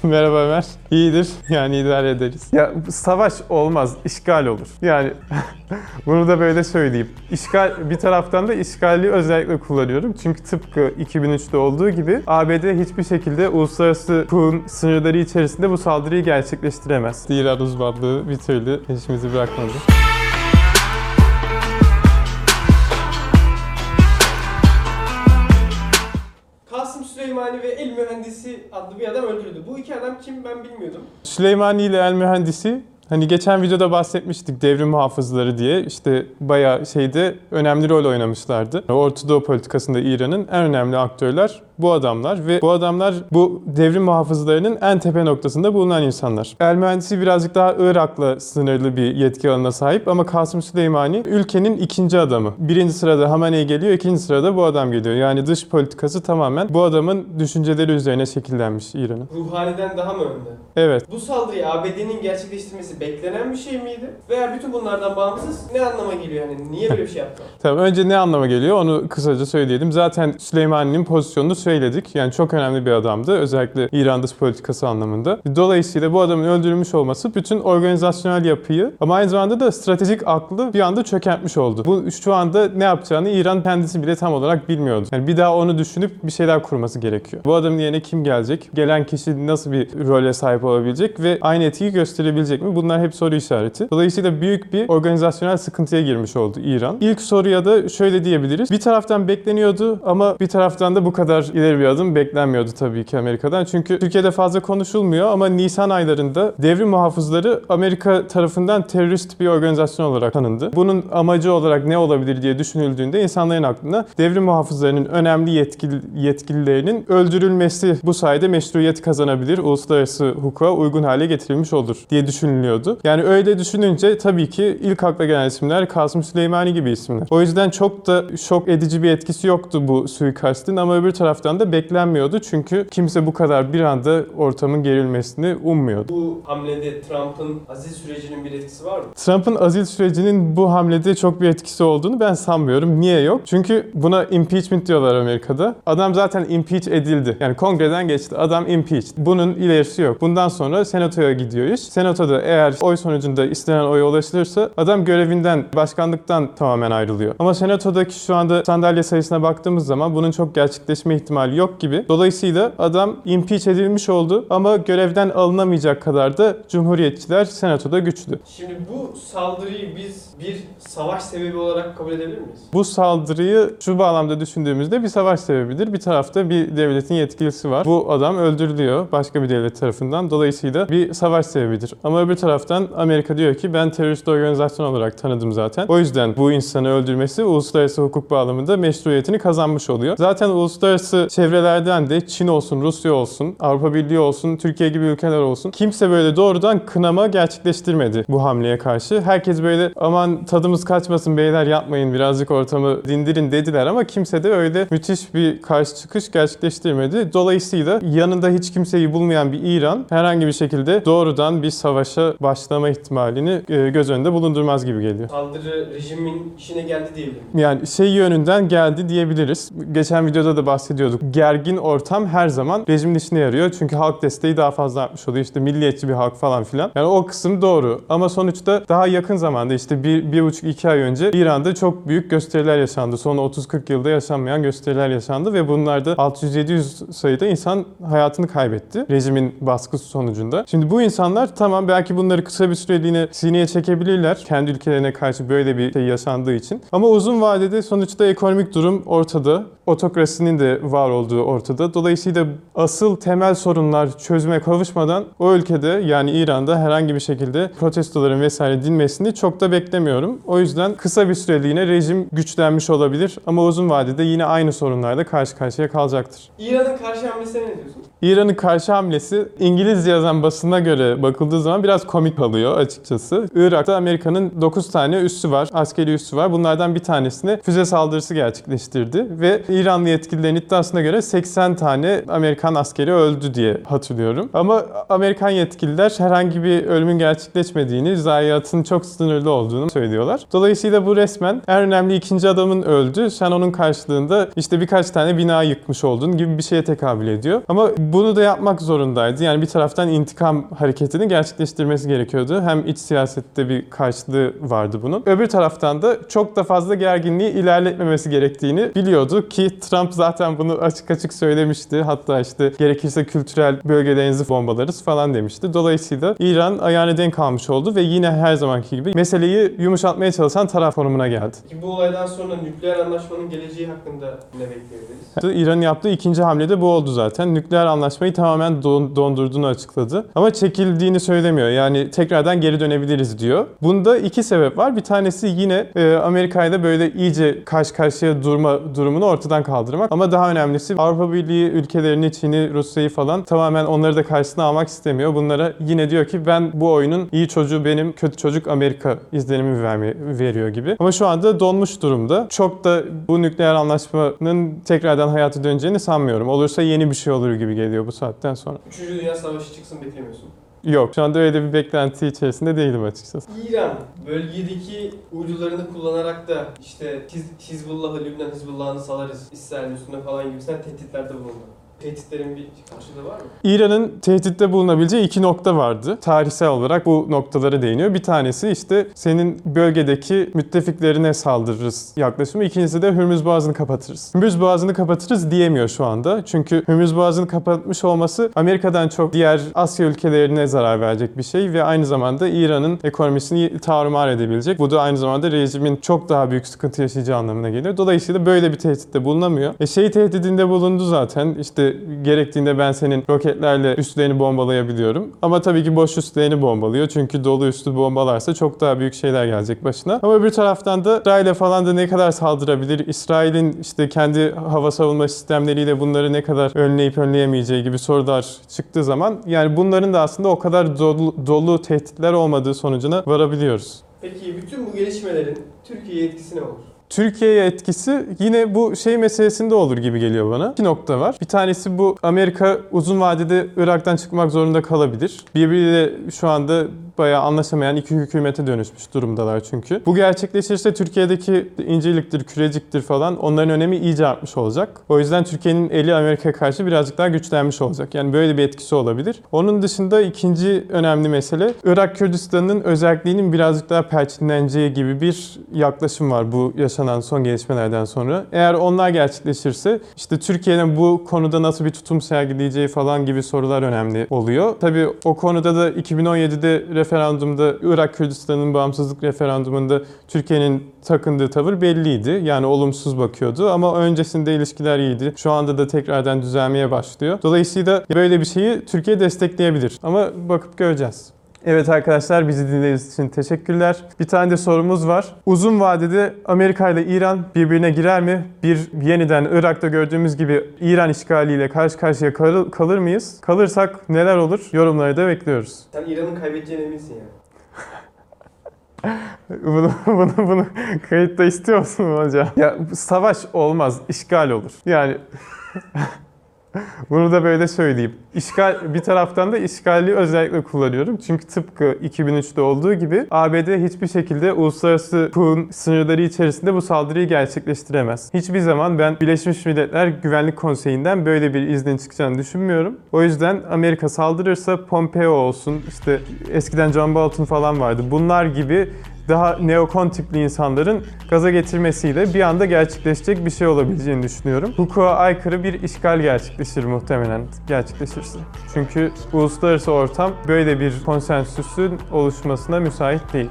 Merhaba Ömer. İyidir. Yani idare ederiz. Ya savaş olmaz, işgal olur. Yani bunu da böyle söyleyeyim. İşgal bir taraftan da işgali özellikle kullanıyorum. Çünkü tıpkı 2003'te olduğu gibi ABD hiçbir şekilde uluslararası hukukun sınırları içerisinde bu saldırıyı gerçekleştiremez. İran uzmanlığı bir türlü peşimizi bırakmadı. Adlı bir adam öldürüldü. Bu iki adam kim ben bilmiyordum. Süleymani ile el mühendisi Hani geçen videoda bahsetmiştik devrim muhafızları diye işte bayağı şeyde önemli rol oynamışlardı. Orta Doğu politikasında İran'ın en önemli aktörler bu adamlar ve bu adamlar bu devrim muhafızlarının en tepe noktasında bulunan insanlar. El mühendisi birazcık daha Irak'la sınırlı bir yetki alanına sahip ama Kasım Süleymani ülkenin ikinci adamı. Birinci sırada Hamenei geliyor, ikinci sırada bu adam geliyor. Yani dış politikası tamamen bu adamın düşünceleri üzerine şekillenmiş İran'ın. Ruhani'den daha mı önde? Evet. Bu saldırıyı ABD'nin gerçekleştirmesi beklenen bir şey miydi? Veya bütün bunlardan bağımsız ne anlama geliyor yani? Niye böyle bir şey yaptılar? Tamam önce ne anlama geliyor onu kısaca söyleyelim. Zaten Süleymani'nin pozisyonunu söyledik. Yani çok önemli bir adamdı. Özellikle İran dış politikası anlamında. Dolayısıyla bu adamın öldürülmüş olması bütün organizasyonel yapıyı ama aynı zamanda da stratejik aklı bir anda çökertmiş oldu. Bu şu anda ne yapacağını İran kendisi bile tam olarak bilmiyordu. Yani bir daha onu düşünüp bir şeyler kurması gerekiyor. Bu adamın yerine kim gelecek? Gelen kişi nasıl bir role sahip olabilecek ve aynı etkiyi gösterebilecek mi? Bunlar hep soru işareti. Dolayısıyla büyük bir organizasyonel sıkıntıya girmiş oldu İran. İlk soruya da şöyle diyebiliriz. Bir taraftan bekleniyordu ama bir taraftan da bu kadar ileri bir adım beklenmiyordu tabii ki Amerika'dan. Çünkü Türkiye'de fazla konuşulmuyor ama Nisan aylarında devrim muhafızları Amerika tarafından terörist bir organizasyon olarak tanındı. Bunun amacı olarak ne olabilir diye düşünüldüğünde insanların aklına devrim muhafızlarının önemli yetkili, yetkililerinin öldürülmesi bu sayede meşruiyet kazanabilir, uluslararası hukuka uygun hale getirilmiş olur diye düşünülüyordu. Yani öyle düşününce tabii ki ilk akla gelen isimler Kasım Süleymani gibi isimler. O yüzden çok da şok edici bir etkisi yoktu bu suikastin ama öbür taraftan da beklenmiyordu çünkü kimse bu kadar bir anda ortamın gerilmesini ummuyordu. Bu hamlede Trump'ın aziz sürecinin bir etkisi var mı? Trump'ın azil sürecinin bu hamlede çok bir etkisi olduğunu ben sanmıyorum. Niye yok? Çünkü buna impeachment diyorlar Amerika'da. Adam zaten impeach edildi. Yani kongreden geçti. Adam impeached. Bunun ilerisi yok. Bundan sonra senatoya gidiyor iş. Senatoda eğer oy sonucunda istenen oya ulaşılırsa adam görevinden, başkanlıktan tamamen ayrılıyor. Ama senatodaki şu anda sandalye sayısına baktığımız zaman bunun çok gerçekleşme ihtimali yok gibi. Dolayısıyla adam impeach edilmiş oldu ama görevden alınamayacak kadar da cumhuriyetçiler senatoda güçlü. Şimdi bu saldırıyı biz bir savaş sebebi olarak kabul edebilir miyiz? Bu saldırıyı şu bağlamda düşündüğümüzde bir savaş sebebidir. Bir tarafta bir devletin yetkilisi var. Bu adam öldürülüyor başka bir devlet tarafından. Dolayısıyla bir savaş sebebidir. Ama öbür taraftan Amerika diyor ki ben terörist organizasyon olarak tanıdım zaten. O yüzden bu insanı öldürmesi uluslararası hukuk bağlamında meşruiyetini kazanmış oluyor. Zaten uluslararası çevrelerden de Çin olsun, Rusya olsun, Avrupa Birliği olsun, Türkiye gibi ülkeler olsun kimse böyle doğrudan kınama gerçekleştirmedi bu hamleye karşı. Herkes böyle aman tadımız kaçmasın beyler yapmayın birazcık ortamı dindirin dediler ama kimse de öyle müthiş bir karşı çıkış gerçekleştirmedi. Dolayısıyla yanında hiç kimseyi bulmayan bir İran herhangi bir şekilde doğrudan bir savaşa başlama ihtimalini e, göz önünde bulundurmaz gibi geliyor. Saldırı rejimin işine geldi diyebilirim. Yani şey yönünden geldi diyebiliriz. Geçen videoda da bahsediyorduk. Gergin ortam her zaman rejimin işine yarıyor. Çünkü halk desteği daha fazla artmış oluyor. İşte milliyetçi bir halk falan filan. Yani o kısım doğru. Ama sonuçta daha yakın zamanda işte bir, bir buçuk iki ay önce İran'da çok büyük gösteriler yaşandı. Son 30-40 yılda yaşanmayan gösteriler yaşandı ve bunlarda 600-700 sayıda insan hayatını kaybetti. Rejimin baskısı sonucunda. Şimdi bu insanlar tamam belki bunları kısa bir süreliğine sineye çekebilirler. Kendi ülkelerine karşı böyle bir şey yaşandığı için. Ama uzun vadede sonuçta ekonomik durum ortada. Otokrasinin de var olduğu ortada. Dolayısıyla asıl temel sorunlar çözüme kavuşmadan o ülkede yani İran'da herhangi bir şekilde protestoların vesaire dinmesini çok da beklemiyorum. O yüzden kısa bir süreliğine rejim güçlenmiş olabilir ama uzun vadede yine aynı sorunlarla karşı karşıya kalacaktır. İran'ın karşı hamlesine ne diyorsun? İran'ın karşı hamlesi İngilizce yazan basına göre bakıldığı zaman biraz komik komik kalıyor açıkçası. Irak'ta Amerika'nın 9 tane üssü var, askeri üssü var. Bunlardan bir tanesine füze saldırısı gerçekleştirdi ve İranlı yetkililerin iddiasına göre 80 tane Amerikan askeri öldü diye hatırlıyorum. Ama Amerikan yetkililer herhangi bir ölümün gerçekleşmediğini, zayiatın çok sınırlı olduğunu söylüyorlar. Dolayısıyla bu resmen en önemli ikinci adamın öldü. Sen onun karşılığında işte birkaç tane bina yıkmış oldun gibi bir şeye tekabül ediyor. Ama bunu da yapmak zorundaydı. Yani bir taraftan intikam hareketini gerçekleştirmesi gerekiyordu. Hem iç siyasette bir karşılığı vardı bunun. Öbür taraftan da çok da fazla gerginliği ilerletmemesi gerektiğini biliyordu ki Trump zaten bunu açık açık söylemişti. Hatta işte gerekirse kültürel bölgelerinizi bombalarız falan demişti. Dolayısıyla İran ayağına denk almış oldu ve yine her zamanki gibi meseleyi yumuşatmaya çalışan taraf konumuna geldi. Peki bu olaydan sonra nükleer anlaşmanın geleceği hakkında ne bekleyebiliriz? İran'ın yaptığı ikinci hamle de bu oldu zaten. Nükleer anlaşmayı tamamen don- dondurduğunu açıkladı. Ama çekildiğini söylemiyor. Yani tekrardan geri dönebiliriz diyor. Bunda iki sebep var. Bir tanesi yine e, Amerika'yla böyle iyice karşı karşıya durma durumunu ortadan kaldırmak. Ama daha önemlisi Avrupa Birliği ülkelerini, Çin'i, Rusya'yı falan tamamen onları da karşısına almak istemiyor. Bunlara yine diyor ki ben bu oyunun iyi çocuğu benim, kötü çocuk Amerika izlenimi verme, veriyor gibi. Ama şu anda donmuş durumda. Çok da bu nükleer anlaşmanın tekrardan hayata döneceğini sanmıyorum. Olursa yeni bir şey olur gibi geliyor bu saatten sonra. Üçüncü Dünya Savaşı çıksın beklemiyorsun. Yok şu anda öyle bir beklenti içerisinde değilim açıkçası. İran bölgedeki uydularını kullanarak da işte Hiz- Hizbullah'ı, Lübnan Hizbullah'ını salarız İsrail'in üstüne falan gibisinden tehditlerde bulundu. Tehditlerin bir karşılığı var mı? İran'ın tehditte bulunabileceği iki nokta vardı. Tarihsel olarak bu noktalara değiniyor. Bir tanesi işte senin bölgedeki müttefiklerine saldırırız yaklaşımı. İkincisi de Hürmüz Boğazı'nı kapatırız. Hürmüz Boğazı'nı kapatırız diyemiyor şu anda. Çünkü Hürmüz Boğazı'nı kapatmış olması Amerika'dan çok diğer Asya ülkelerine zarar verecek bir şey ve aynı zamanda İran'ın ekonomisini tarumar edebilecek. Bu da aynı zamanda rejimin çok daha büyük sıkıntı yaşayacağı anlamına geliyor. Dolayısıyla böyle bir tehditte bulunamıyor. E şey tehdidinde bulundu zaten. İşte gerektiğinde ben senin roketlerle üstlerini bombalayabiliyorum. Ama tabii ki boş üstlerini bombalıyor. Çünkü dolu üstü bombalarsa çok daha büyük şeyler gelecek başına. Ama bir taraftan da İsrail'e falan da ne kadar saldırabilir? İsrail'in işte kendi hava savunma sistemleriyle bunları ne kadar önleyip önleyemeyeceği gibi sorular çıktığı zaman yani bunların da aslında o kadar dolu, dolu tehditler olmadığı sonucuna varabiliyoruz. Peki bütün bu gelişmelerin Türkiye'ye etkisi ne olur? Türkiye'ye etkisi yine bu şey meselesinde olur gibi geliyor bana. İki nokta var. Bir tanesi bu Amerika uzun vadede Irak'tan çıkmak zorunda kalabilir. Birbiriyle şu anda bayağı anlaşamayan iki hükümete dönüşmüş durumdalar çünkü. Bu gerçekleşirse Türkiye'deki inceliktir, küreciktir falan onların önemi iyice artmış olacak. O yüzden Türkiye'nin eli Amerika'ya karşı birazcık daha güçlenmiş olacak. Yani böyle bir etkisi olabilir. Onun dışında ikinci önemli mesele Irak Kürdistan'ın özelliğinin birazcık daha perçinleneceği gibi bir yaklaşım var bu yaşanan son gelişmelerden sonra. Eğer onlar gerçekleşirse işte Türkiye'nin bu konuda nasıl bir tutum sergileyeceği falan gibi sorular önemli oluyor. Tabii o konuda da 2017'de referandumda Irak Kürdistan'ın bağımsızlık referandumunda Türkiye'nin takındığı tavır belliydi. Yani olumsuz bakıyordu ama öncesinde ilişkiler iyiydi. Şu anda da tekrardan düzelmeye başlıyor. Dolayısıyla böyle bir şeyi Türkiye destekleyebilir. Ama bakıp göreceğiz. Evet arkadaşlar bizi dinlediğiniz için teşekkürler. Bir tane de sorumuz var. Uzun vadede Amerika ile İran birbirine girer mi? Bir yeniden Irak'ta gördüğümüz gibi İran işgaliyle karşı karşıya kalır, kalır mıyız? Kalırsak neler olur? Yorumları da bekliyoruz. Sen İran'ın kaybedeceğine eminsin ya. Bunu, bunu, bunu kayıtta istiyor musun hocam? Ya savaş olmaz, işgal olur. Yani bunu da böyle söyleyeyim. İşgal, bir taraftan da işgali özellikle kullanıyorum. Çünkü tıpkı 2003'te olduğu gibi ABD hiçbir şekilde uluslararası hukukun sınırları içerisinde bu saldırıyı gerçekleştiremez. Hiçbir zaman ben Birleşmiş Milletler Güvenlik Konseyi'nden böyle bir iznin çıkacağını düşünmüyorum. O yüzden Amerika saldırırsa Pompeo olsun, işte eskiden John Bolton falan vardı. Bunlar gibi daha neokon tipli insanların gaza getirmesiyle bir anda gerçekleşecek bir şey olabileceğini düşünüyorum. Hukuka aykırı bir işgal gerçekleşir muhtemelen gerçekleşirse. Çünkü uluslararası ortam böyle bir konsensüsün oluşmasına müsait değil.